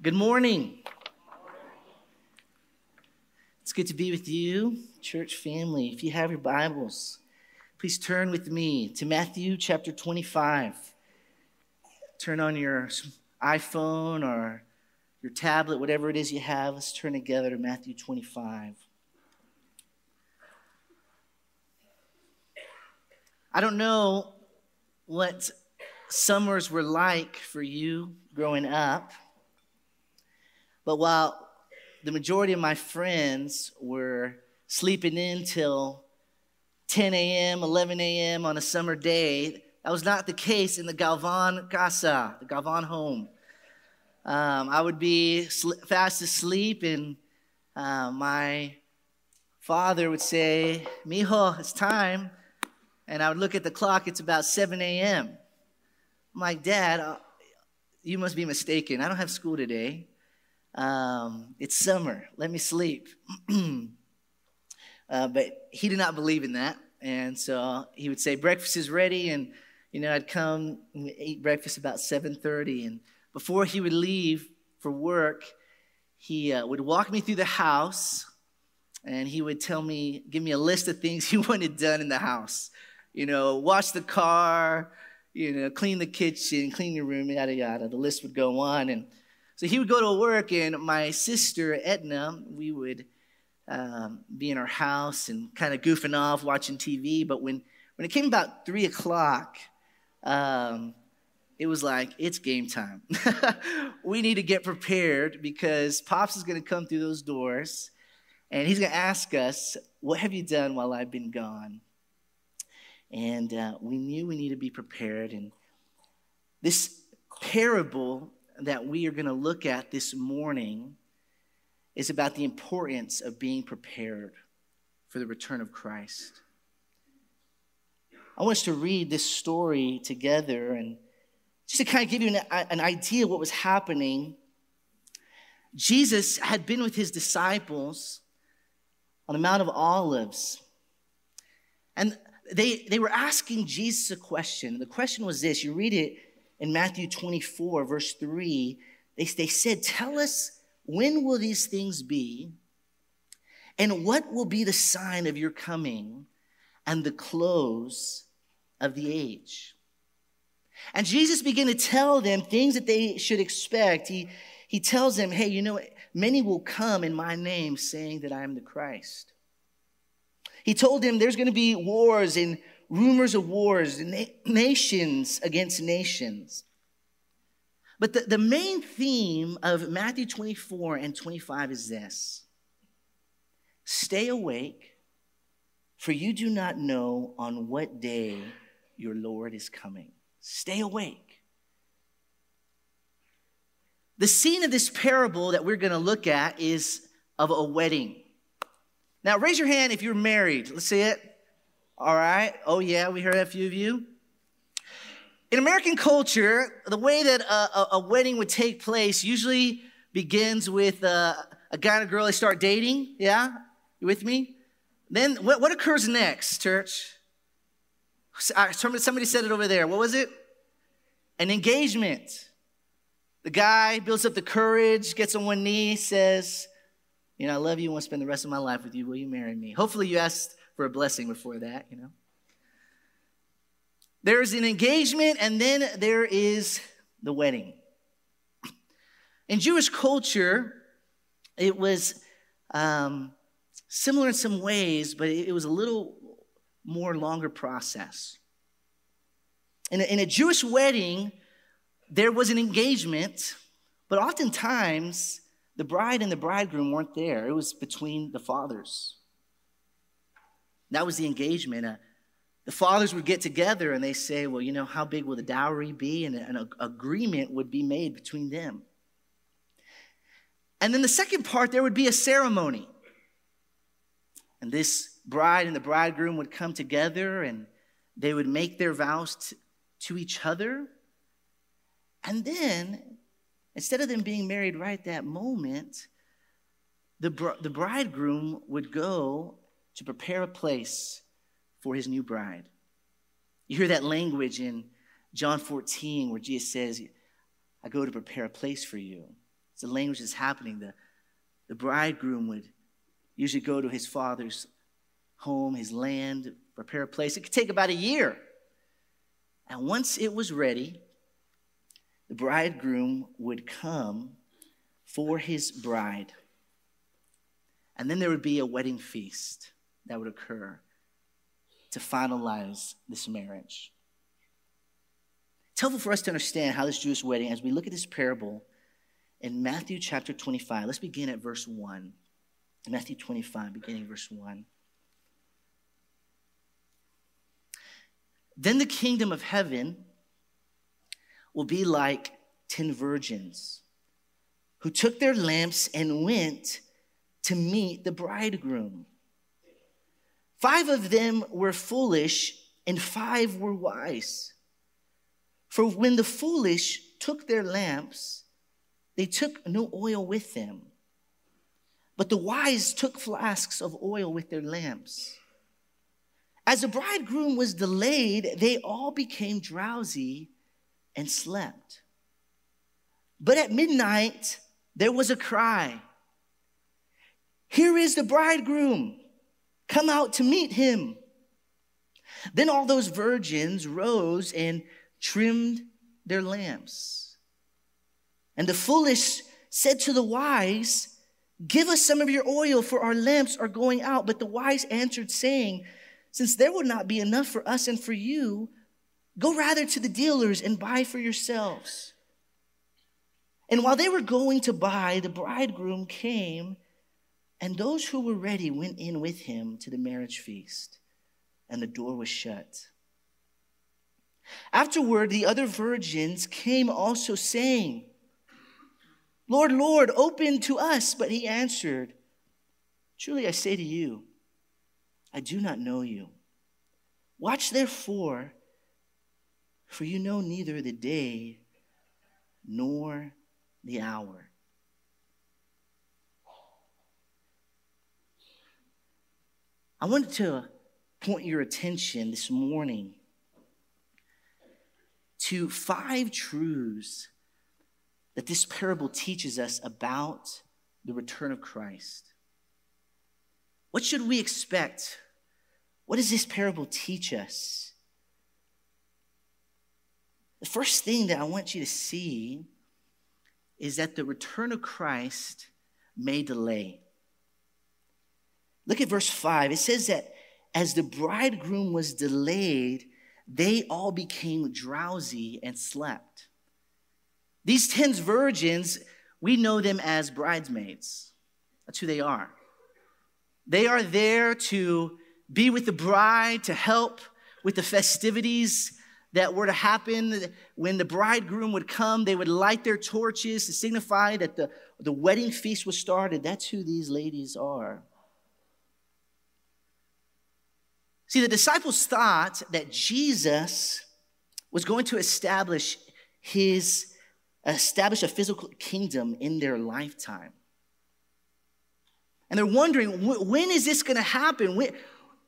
Good morning. It's good to be with you, church family. If you have your Bibles, please turn with me to Matthew chapter 25. Turn on your iPhone or your tablet, whatever it is you have. Let's turn together to Matthew 25. I don't know what summers were like for you growing up. But while the majority of my friends were sleeping in till 10 a.m., 11 a.m. on a summer day, that was not the case in the Galvan Casa, the Galvan home. Um, I would be sl- fast asleep, and uh, my father would say, Mijo, it's time. And I would look at the clock, it's about 7 a.m. I'm like, Dad, uh, you must be mistaken. I don't have school today. Um, it's summer. Let me sleep. uh, but he did not believe in that. And so he would say, breakfast is ready. And, you know, I'd come and eat breakfast about 7.30. And before he would leave for work, he uh, would walk me through the house and he would tell me, give me a list of things he wanted done in the house. You know, wash the car, you know, clean the kitchen, clean your room, yada, yada. The list would go on. And so he would go to work, and my sister, Edna, we would um, be in our house and kind of goofing off, watching TV. But when, when it came about 3 o'clock, um, it was like, it's game time. we need to get prepared because Pops is going to come through those doors and he's going to ask us, What have you done while I've been gone? And uh, we knew we needed to be prepared. And this parable that we are going to look at this morning is about the importance of being prepared for the return of Christ. I want us to read this story together and just to kind of give you an, an idea of what was happening. Jesus had been with his disciples on the Mount of Olives. And they, they were asking Jesus a question. The question was this you read it in Matthew 24, verse 3, they, they said, Tell us when will these things be, and what will be the sign of your coming and the close of the age? And Jesus began to tell them things that they should expect. He, he tells them, Hey, you know, many will come in my name saying that I am the Christ. He told them there's going to be wars and rumors of wars, nations against nations. But the, the main theme of Matthew 24 and 25 is this Stay awake, for you do not know on what day your Lord is coming. Stay awake. The scene of this parable that we're going to look at is of a wedding. Now, raise your hand if you're married. Let's see it. All right. Oh, yeah, we heard a few of you. In American culture, the way that a, a wedding would take place usually begins with uh, a guy and a girl, they start dating. Yeah? You with me? Then what, what occurs next, church? Somebody said it over there. What was it? An engagement. The guy builds up the courage, gets on one knee, says, You know, I love you, I want to spend the rest of my life with you. Will you marry me? Hopefully, you asked for a blessing before that, you know. There's an engagement, and then there is the wedding. In Jewish culture, it was um, similar in some ways, but it was a little more longer process. In a, in a Jewish wedding, there was an engagement, but oftentimes the bride and the bridegroom weren't there. It was between the fathers. That was the engagement. Uh, the fathers would get together and they say, well, you know, how big will the dowry be? And an agreement would be made between them. And then the second part, there would be a ceremony. And this bride and the bridegroom would come together and they would make their vows to, to each other. And then, instead of them being married right that moment, the, br- the bridegroom would go to prepare a place for his new bride. You hear that language in John 14 where Jesus says, I go to prepare a place for you. It's the language that's happening. The, the bridegroom would usually go to his father's home, his land, prepare a place. It could take about a year. And once it was ready, the bridegroom would come for his bride. And then there would be a wedding feast that would occur to finalize this marriage. It's helpful for us to understand how this Jewish wedding, as we look at this parable in Matthew chapter 25, let's begin at verse 1. Matthew 25, beginning verse 1. Then the kingdom of heaven will be like ten virgins who took their lamps and went to meet the bridegroom. Five of them were foolish, and five were wise. For when the foolish took their lamps, they took no oil with them. But the wise took flasks of oil with their lamps. As the bridegroom was delayed, they all became drowsy and slept. But at midnight, there was a cry Here is the bridegroom, come out to meet him. Then all those virgins rose and trimmed their lamps. And the foolish said to the wise, Give us some of your oil, for our lamps are going out. But the wise answered, saying, Since there would not be enough for us and for you, go rather to the dealers and buy for yourselves. And while they were going to buy, the bridegroom came, and those who were ready went in with him to the marriage feast, and the door was shut. Afterward, the other virgins came also, saying, Lord, Lord, open to us. But he answered, Truly I say to you, I do not know you. Watch therefore, for you know neither the day nor the hour. I wanted to point your attention this morning to five truths that this parable teaches us about the return of Christ. What should we expect? What does this parable teach us? The first thing that I want you to see is that the return of Christ may delay. Look at verse 5. It says that as the bridegroom was delayed, they all became drowsy and slept. These ten virgins, we know them as bridesmaids. That's who they are. They are there to be with the bride, to help with the festivities that were to happen when the bridegroom would come. They would light their torches to signify that the, the wedding feast was started. That's who these ladies are. See, the disciples thought that Jesus was going to establish his establish a physical kingdom in their lifetime. And they're wondering, when is this going to happen? When,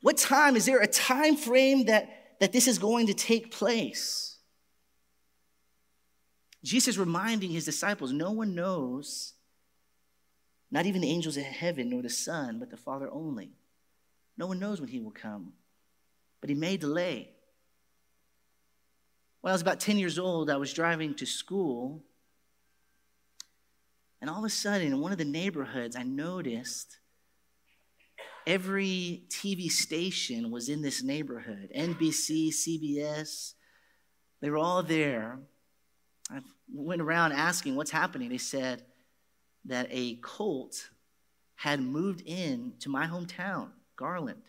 what time? Is there a time frame that, that this is going to take place? Jesus reminding his disciples no one knows, not even the angels in heaven, nor the Son, but the Father only. No one knows when he will come but he may delay. When I was about 10 years old, I was driving to school, and all of a sudden, in one of the neighborhoods, I noticed every TV station was in this neighborhood NBC, CBS, they were all there. I went around asking what's happening. They said that a cult had moved in to my hometown, Garland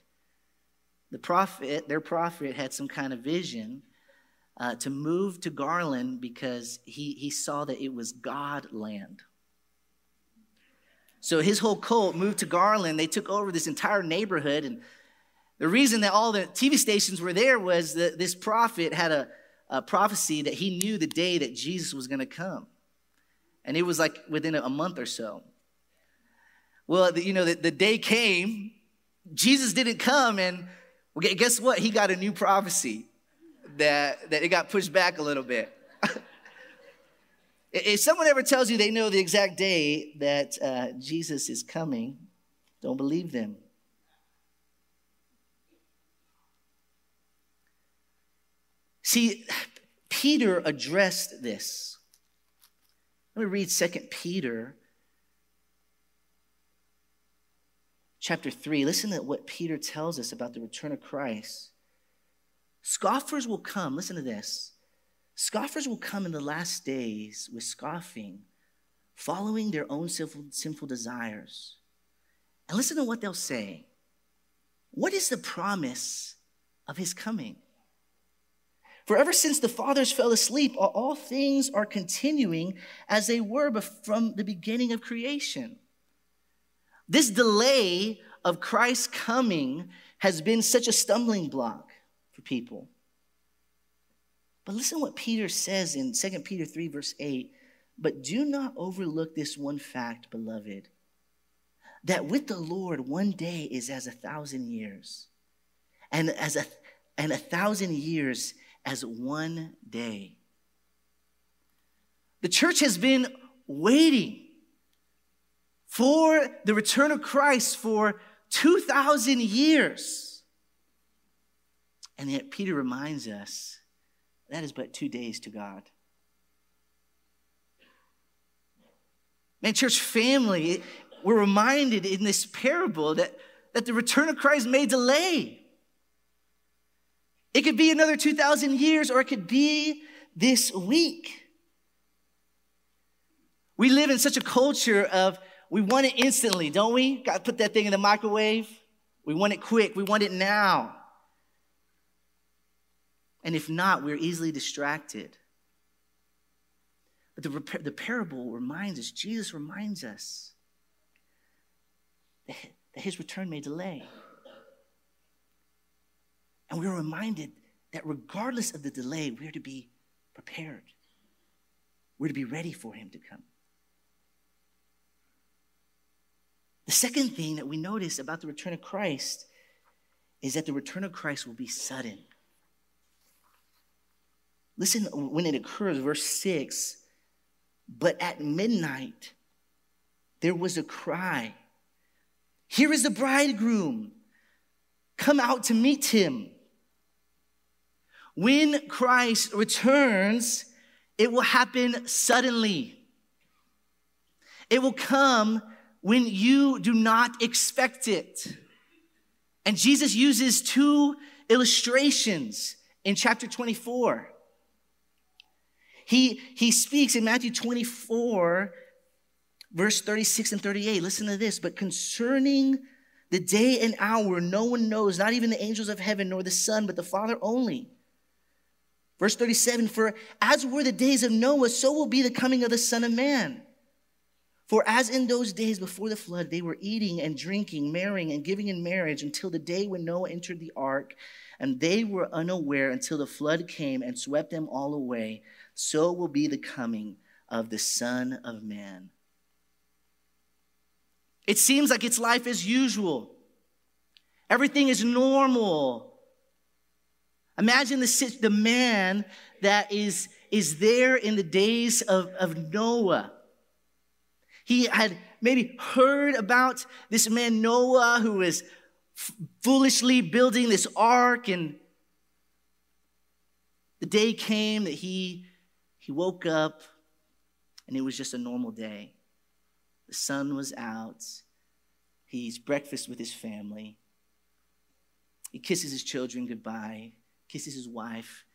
the prophet, their prophet, had some kind of vision uh, to move to Garland because he, he saw that it was God land. So his whole cult moved to Garland. They took over this entire neighborhood. And the reason that all the TV stations were there was that this prophet had a, a prophecy that he knew the day that Jesus was going to come. And it was like within a month or so. Well, you know, the, the day came, Jesus didn't come, and well, guess what? He got a new prophecy that, that it got pushed back a little bit. If someone ever tells you they know the exact day that uh, Jesus is coming, don't believe them. See, Peter addressed this. Let me read 2 Peter chapter 3. Listen to what Peter tells us about the return of Christ. Scoffers will come, listen to this. Scoffers will come in the last days with scoffing, following their own sinful, sinful desires. And listen to what they'll say. What is the promise of his coming? For ever since the fathers fell asleep, all things are continuing as they were from the beginning of creation. This delay of Christ's coming has been such a stumbling block for people. But listen what Peter says in 2 Peter 3, verse 8. But do not overlook this one fact, beloved, that with the Lord, one day is as a thousand years, and as a and a thousand years as one day. The church has been waiting for the return of Christ for 2,000 years. And yet, Peter reminds us that is but two days to God. Man, church family, we're reminded in this parable that, that the return of Christ may delay. It could be another 2,000 years, or it could be this week. We live in such a culture of we want it instantly, don't we? Got to put that thing in the microwave. We want it quick, we want it now. And if not, we're easily distracted. But the, the parable reminds us, Jesus reminds us that his return may delay. And we are reminded that regardless of the delay, we're to be prepared. We're to be ready for him to come. The second thing that we notice about the return of Christ is that the return of Christ will be sudden. Listen when it occurs, verse 6 But at midnight, there was a cry Here is the bridegroom, come out to meet him. When Christ returns, it will happen suddenly. It will come when you do not expect it. And Jesus uses two illustrations in chapter 24. He, he speaks in Matthew 24, verse 36 and 38. Listen to this. But concerning the day and hour, no one knows, not even the angels of heaven, nor the Son, but the Father only. Verse 37 For as were the days of Noah, so will be the coming of the Son of Man. For as in those days before the flood, they were eating and drinking, marrying and giving in marriage until the day when Noah entered the ark, and they were unaware until the flood came and swept them all away, so will be the coming of the Son of Man. It seems like it's life as usual. Everything is normal. Imagine the, the man that is, is there in the days of, of Noah. He had maybe heard about this man Noah who was f- foolishly building this ark, and the day came that he, he woke up and it was just a normal day. The sun was out. He eats breakfast with his family. He kisses his children goodbye kisses his wife.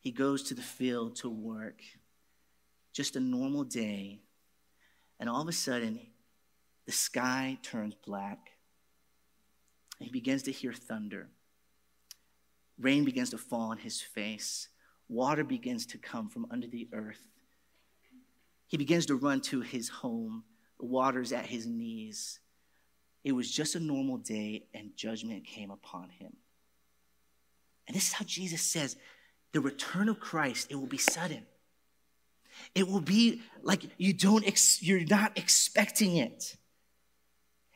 He goes to the field to work. Just a normal day. And all of a sudden, the sky turns black. And he begins to hear thunder. Rain begins to fall on his face. Water begins to come from under the earth. He begins to run to his home. The water's at his knees. It was just a normal day, and judgment came upon him. And this is how Jesus says the return of Christ, it will be sudden. It will be like you don't ex- you're not expecting it.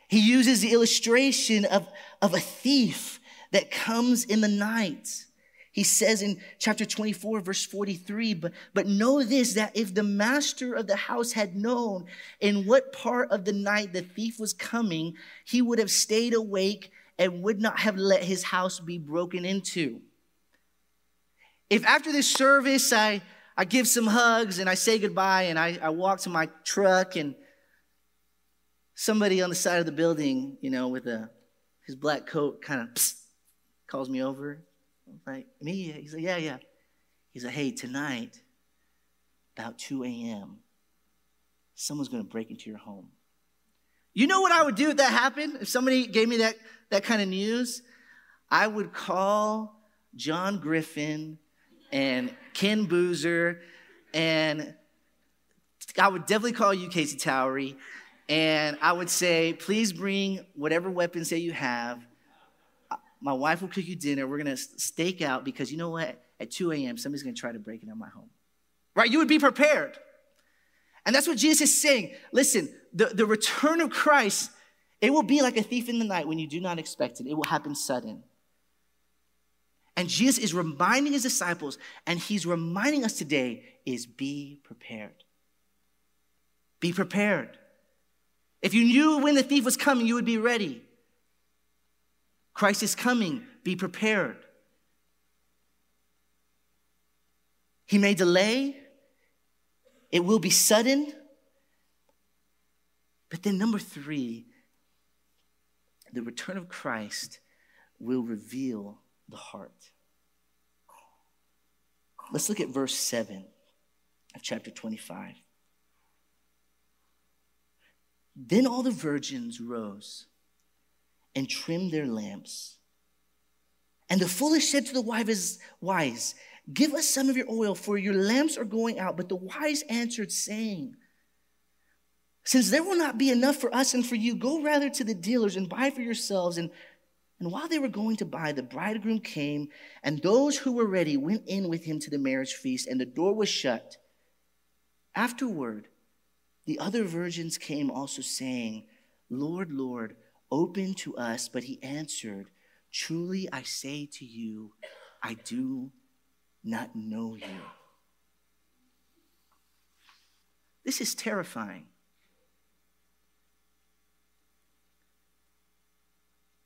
He uses the illustration of, of a thief that comes in the night. He says in chapter 24, verse 43, but, but know this, that if the master of the house had known in what part of the night the thief was coming, he would have stayed awake and would not have let his house be broken into. If after this service I, I give some hugs and I say goodbye and I, I walk to my truck and somebody on the side of the building, you know, with a, his black coat kind of calls me over I'm like, me? He's like, yeah, yeah. He's like, hey, tonight, about 2 a.m., someone's going to break into your home. You know what I would do if that happened? If somebody gave me that, that kind of news? I would call John Griffin and Ken Boozer, and I would definitely call you, Casey Towery, and I would say, please bring whatever weapons that you have my wife will cook you dinner. We're going to stake out because you know what? At 2 a.m., somebody's going to try to break into my home. Right? You would be prepared. And that's what Jesus is saying. Listen, the, the return of Christ, it will be like a thief in the night when you do not expect it. It will happen sudden. And Jesus is reminding his disciples, and he's reminding us today, is be prepared. Be prepared. If you knew when the thief was coming, you would be ready. Christ is coming. Be prepared. He may delay, it will be sudden. But then, number three, the return of Christ will reveal the heart. Let's look at verse 7 of chapter 25. Then all the virgins rose and trimmed their lamps. And the foolish said to the wise, Give us some of your oil, for your lamps are going out. But the wise answered, saying, Since there will not be enough for us and for you, go rather to the dealers and buy for yourselves. And, and while they were going to buy, the bridegroom came, and those who were ready went in with him to the marriage feast, and the door was shut. Afterward, the other virgins came also, saying, Lord, Lord, Open to us. But he answered, Truly I say to you, I do not know you. This is terrifying.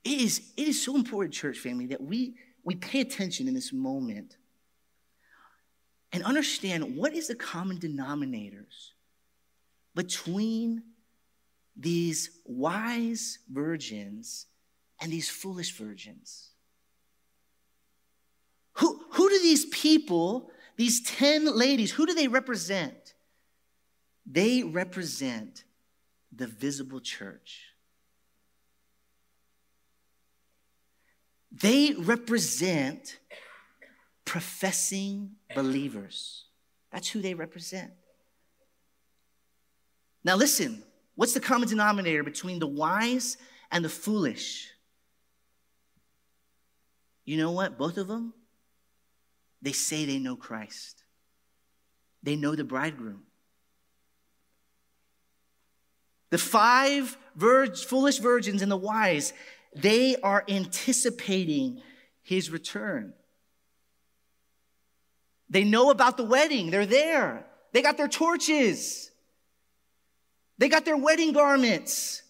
It is, it is so important, church family, that we, we pay attention in this moment and understand what is the common denominators between these wise virgins and these foolish virgins. Who, who do these people, these 10 ladies, who do they represent? They represent the visible church. They represent professing believers. That's who they represent. Now, listen, What's the common denominator between the wise and the foolish? You know what? Both of them, they say they know Christ, they know the bridegroom. The five vir- foolish virgins and the wise, they are anticipating his return. They know about the wedding, they're there. They got their torches. They got their wedding garments.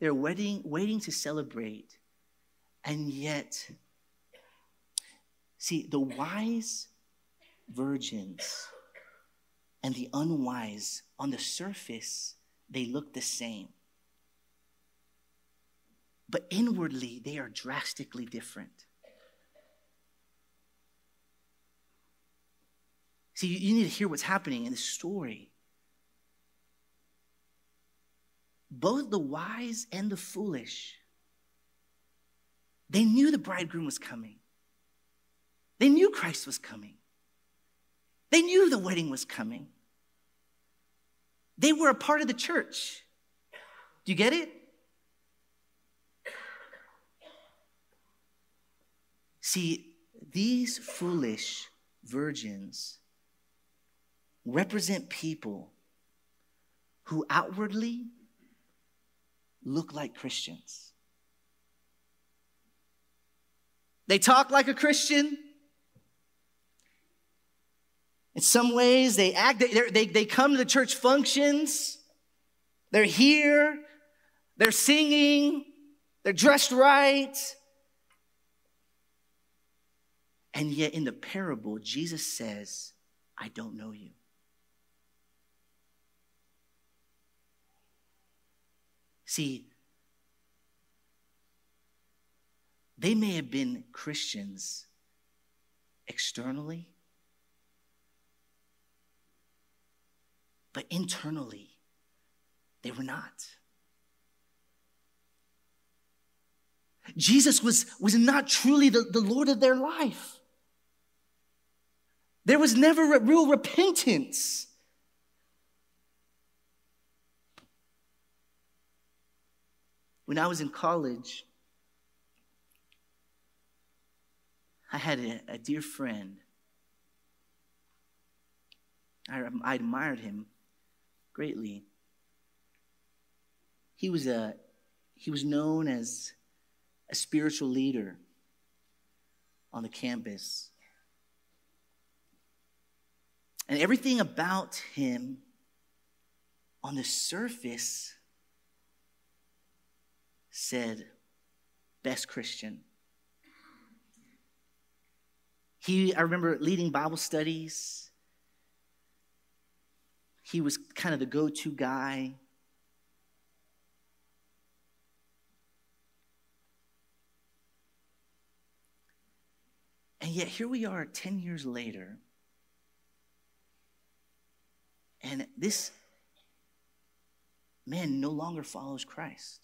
They're wedding, waiting to celebrate. And yet, see, the wise virgins and the unwise, on the surface, they look the same. But inwardly, they are drastically different. See, you need to hear what's happening in this story. both the wise and the foolish, they knew the bridegroom was coming. They knew Christ was coming. They knew the wedding was coming. They were a part of the church. Do you get it? See, these foolish virgins represent people who outwardly look like Christians. They talk like a Christian. In some ways, they act, they, they, come to the church functions. They're here. They're singing. They're dressed right. And yet, in the parable, Jesus says, I don't know you. See, they may have been Christians externally, but internally, they were not. Jesus was, was not truly the, the Lord of their life. There was never real repentance. When I was in college, I had a, a dear friend. I, I admired him greatly. He was, a, he was known as a spiritual leader on the campus. And everything about him on the surface said, best Christian. He, I remember leading Bible studies. He was kind of the go to guy. And yet, here we are 10 years later. And this man no longer follows Christ.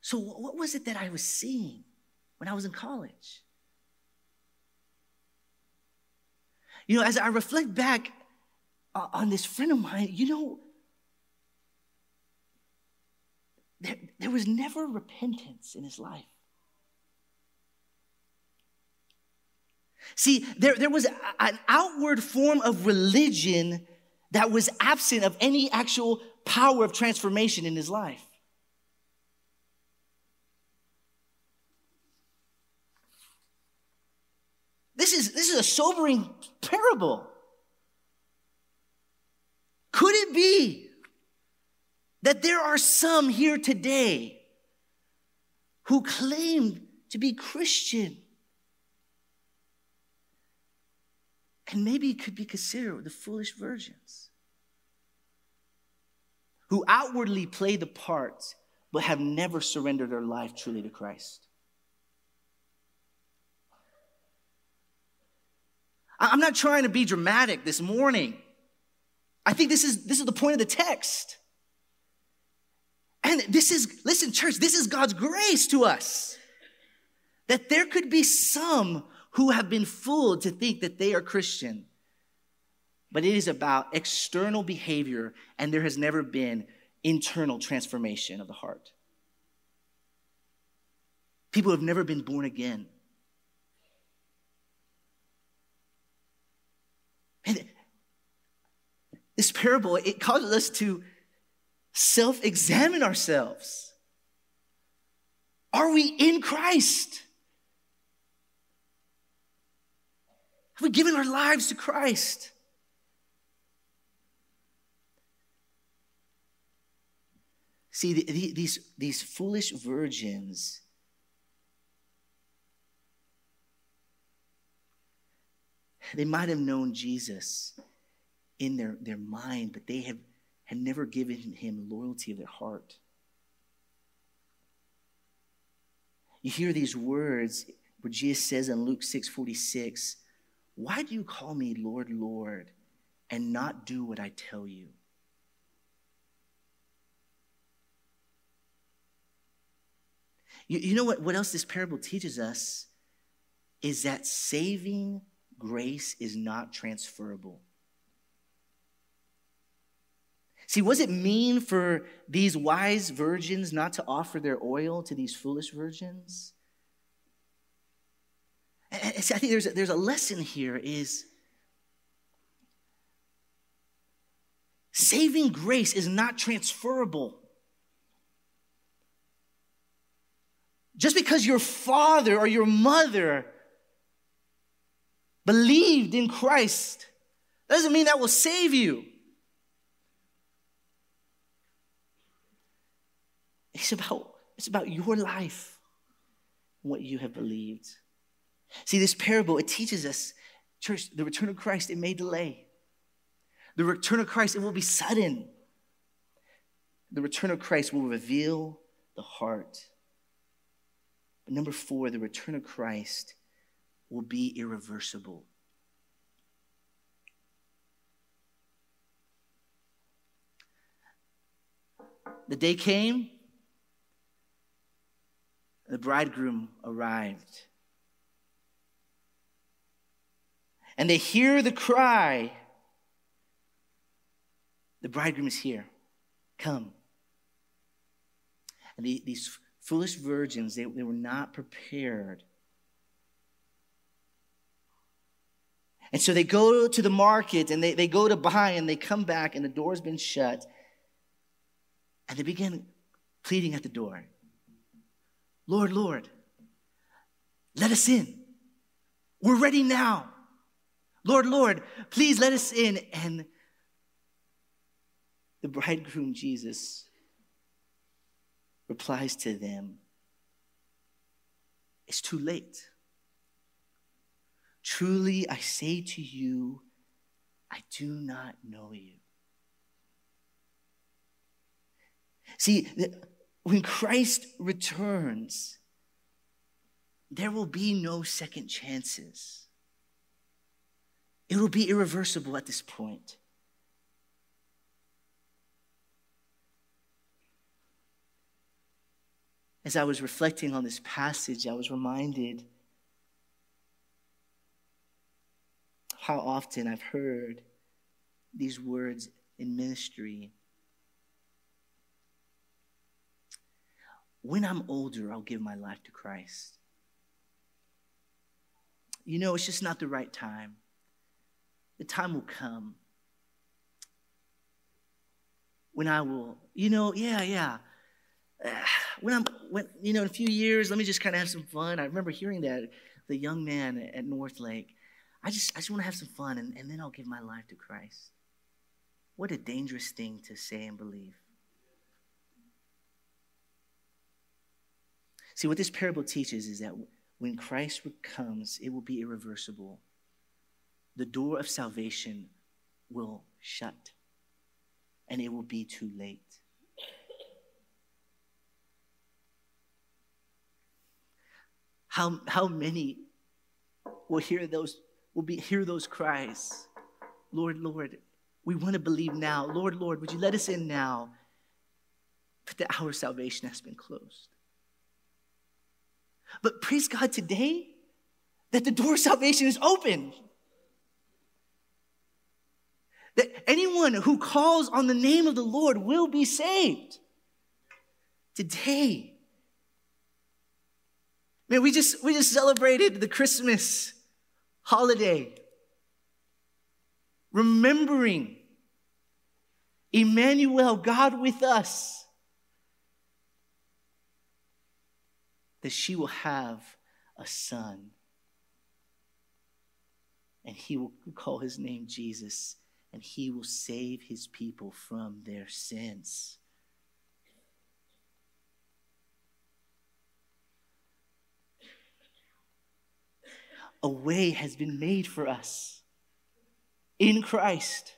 So, what was it that I was seeing when I was in college? You know, as I reflect back uh, on this friend of mine, you know, there, there was never repentance in his life. See, there, there was an outward form of religion that was absent of any actual power of transformation in his life. This is, this is a sobering parable. Could it be that there are some here today who claim to be Christian and maybe it could be considered the foolish virgins who outwardly play the part but have never surrendered their life truly to Christ? I'm not trying to be dramatic this morning. I think this is, this is the point of the text. And this is, listen, church, this is God's grace to us. That there could be some who have been fooled to think that they are Christian. But it is about external behavior, and there has never been internal transformation of the heart. People have never been born again. And this parable, it causes us to self examine ourselves. Are we in Christ? Have we given our lives to Christ? See, the, the, these, these foolish virgins They might have known Jesus in their, their mind, but they have, had never given him loyalty of their heart. You hear these words where Jesus says in Luke 6 46, Why do you call me Lord, Lord, and not do what I tell you? You, you know what, what else this parable teaches us? Is that saving grace is not transferable. See, does it mean for these wise virgins not to offer their oil to these foolish virgins? I think there's a, there's a lesson here is saving grace is not transferable. Just because your father or your mother believed in Christ doesn't mean that will save you. It's about, it's about your life, what you have believed. See, this parable, it teaches us, church, the return of Christ, it may delay. The return of Christ, it will be sudden. The return of Christ will reveal the heart. But number four, the return of Christ will be irreversible. The day came, the bridegroom arrived. And they hear the cry The bridegroom is here. Come. And the, these foolish virgins, they, they were not prepared. And so they go to the market and they, they go to buy and they come back and the door's been shut. And they begin pleading at the door Lord, Lord, let us in. We're ready now. Lord, Lord, please let us in. And the bridegroom, Jesus, replies to them, It's too late. Truly, I say to you, I do not know you. See, when Christ returns, there will be no second chances. It will be irreversible at this point. As I was reflecting on this passage, I was reminded how often I've heard these words in ministry. When I'm older, I'll give my life to Christ. You know, it's just not the right time. The time will come when I will, you know, yeah, yeah when I'm, when, you know, in a few years, let me just kind of have some fun. I remember hearing that, the young man at North Lake. I just, I just want to have some fun and, and then I'll give my life to Christ. What a dangerous thing to say and believe. See, what this parable teaches is that when Christ comes, it will be irreversible. The door of salvation will shut, and it will be too late. How, how many will hear those, will be, hear those cries? Lord, Lord, we want to believe now. Lord, Lord, would you let us in now? But the hour of salvation has been closed. But praise God today that the door of salvation is open. That anyone who calls on the name of the Lord will be saved. Today, Man, we just we just celebrated the Christmas holiday. Remembering Emmanuel, God with us, that she will have a son. And he will call his name Jesus, and he will save his people from their sins. a way has been made for us in Christ.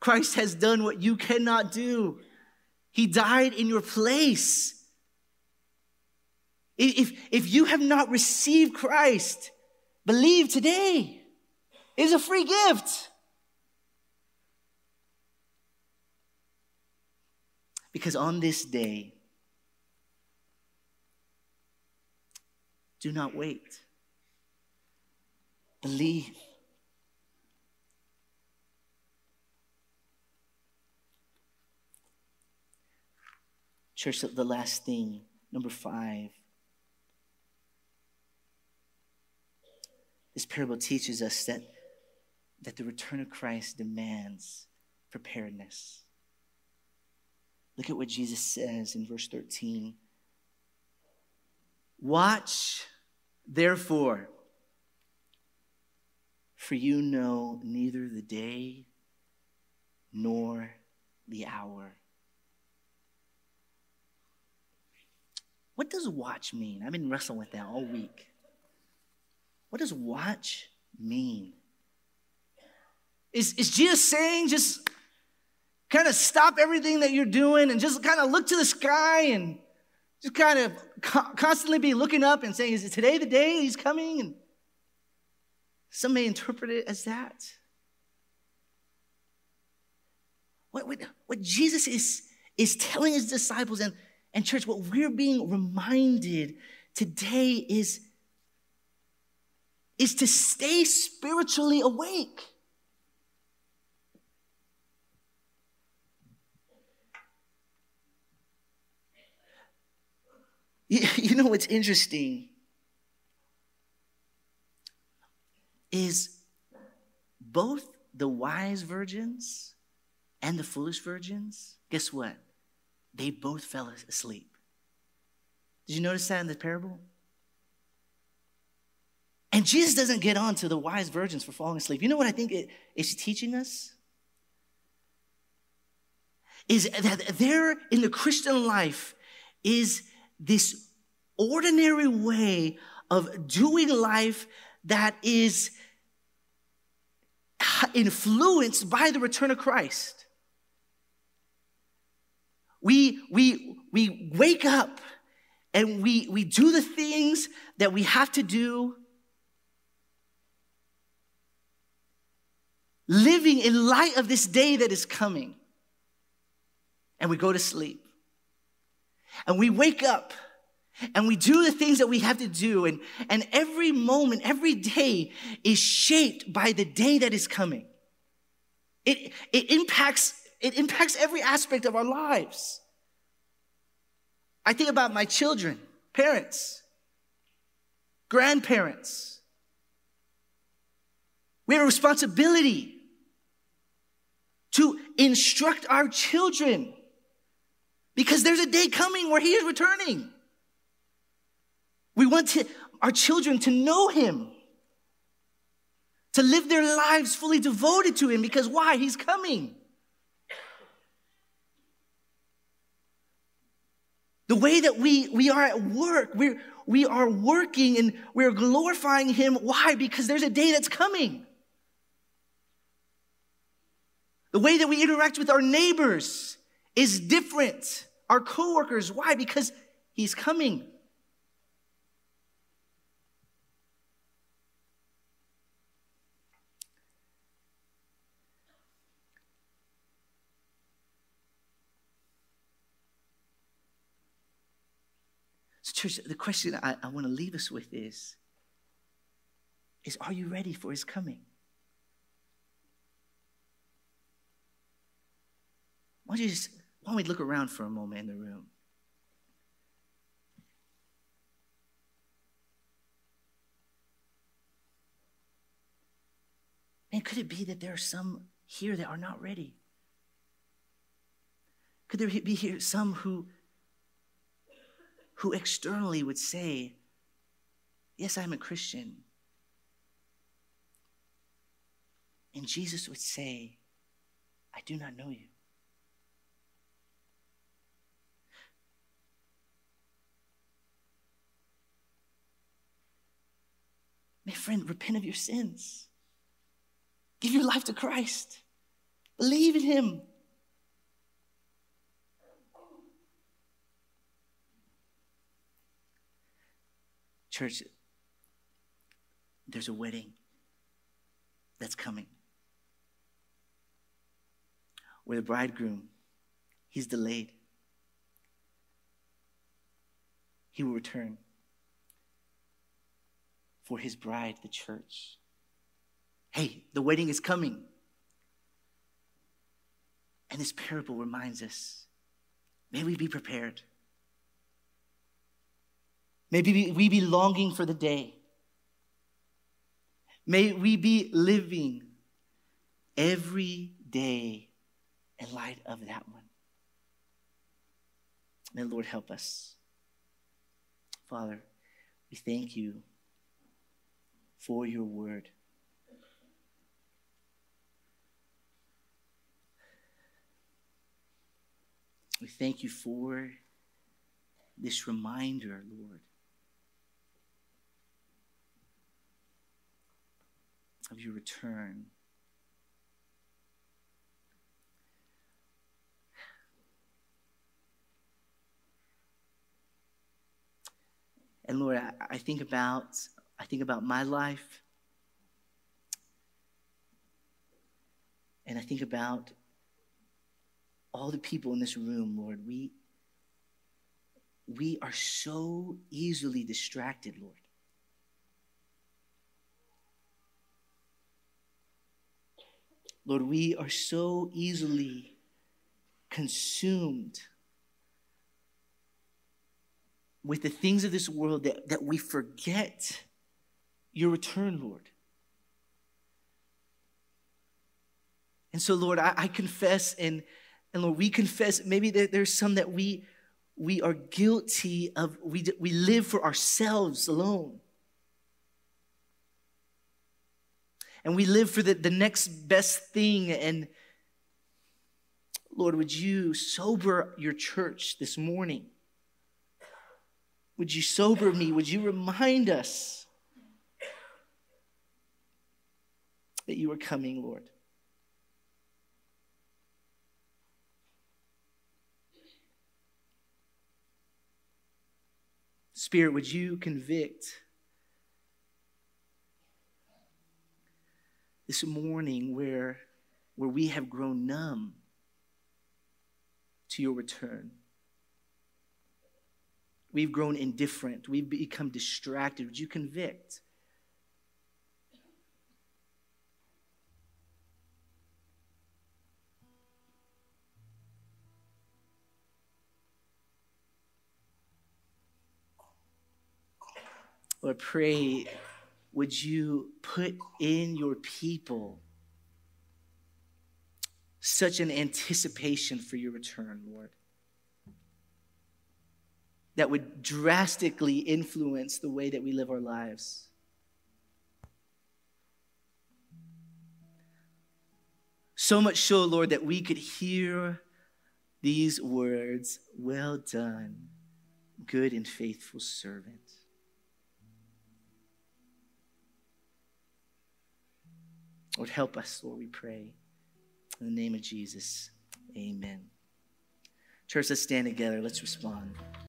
Christ has done what you cannot do. He died in your place. If, if you have not received Christ, believe today. Is a free gift. Because on this day, Do not wait. Believe. Church, of the last thing, number five. This parable teaches us that, that the return of Christ demands preparedness. Look at what Jesus says in verse 13 Watch, therefore, for you know neither the day nor the hour. What does watch mean? I've been wrestling with that all week. What does watch mean? Is, is Jesus saying just kind of stop everything that you're doing and just kind of look to the sky and just kind of co- constantly be looking up and saying, Is it today the day he's coming? And some may interpret it as that. What, what, what Jesus is, is telling his disciples and, and church, what we're being reminded today is, is to stay spiritually awake. You, you know what's interesting is both the wise virgins and the foolish virgins, guess what? They both fell asleep. Did you notice that in the parable? And Jesus doesn't get on to the wise virgins for falling asleep. You know what I think it is teaching us? Is that there in the Christian life is this ordinary way of doing life that is influenced by the return of Christ. We, we, we wake up and we, we do the things that we have to do, living in light of this day that is coming. And we go to sleep. And we wake up and we do the things that we have to do. And, and every moment, every day is shaped by the day that is coming. It, it, impacts, it impacts every aspect of our lives. I think about my children, parents, grandparents. We have a responsibility to instruct our children because there's a day coming where He is returning. We want to, our children to know Him, to live their lives fully devoted to Him because why? He's coming. The way that we, we are at work, we're, we are working and we're glorifying Him. Why? Because there's a day that's coming. The way that we interact with our neighbors is different our coworkers. Why? Because he's coming. Church, the question I, I want to leave us with is, is are you ready for his coming? Why don't you just why don't we look around for a moment in the room? And could it be that there are some here that are not ready? Could there be here some who, who externally would say, Yes, I'm a Christian. And Jesus would say, I do not know you. My friend, repent of your sins. Give your life to Christ. Believe in Him. Church, there's a wedding that's coming where the bridegroom, he's delayed. He will return for his bride, the church. Hey, the wedding is coming. And this parable reminds us may we be prepared. Maybe we be longing for the day. May we be living every day in light of that one. May the Lord help us. Father, We thank you for your word. We thank you for this reminder, Lord, of your return. And Lord, I, I think about I think about my life. And I think about all the people in this room, Lord. We we are so easily distracted, Lord. Lord, we are so easily consumed with the things of this world that, that we forget your return, Lord. And so, Lord, I, I confess, and, and Lord, we confess maybe there's some that we we are guilty of, we, we live for ourselves alone. And we live for the, the next best thing. And Lord, would you sober your church this morning? Would you sober me? Would you remind us that you are coming, Lord? Spirit, would you convict this morning where, where we have grown numb to your return? We've grown indifferent. We've become distracted. Would you convict? Lord, pray, would you put in your people such an anticipation for your return, Lord, that would drastically influence the way that we live our lives. So much so, Lord, that we could hear these words Well done, good and faithful servant. Lord, help us, Lord, we pray. In the name of Jesus, amen. Church, let's stand together. Let's respond.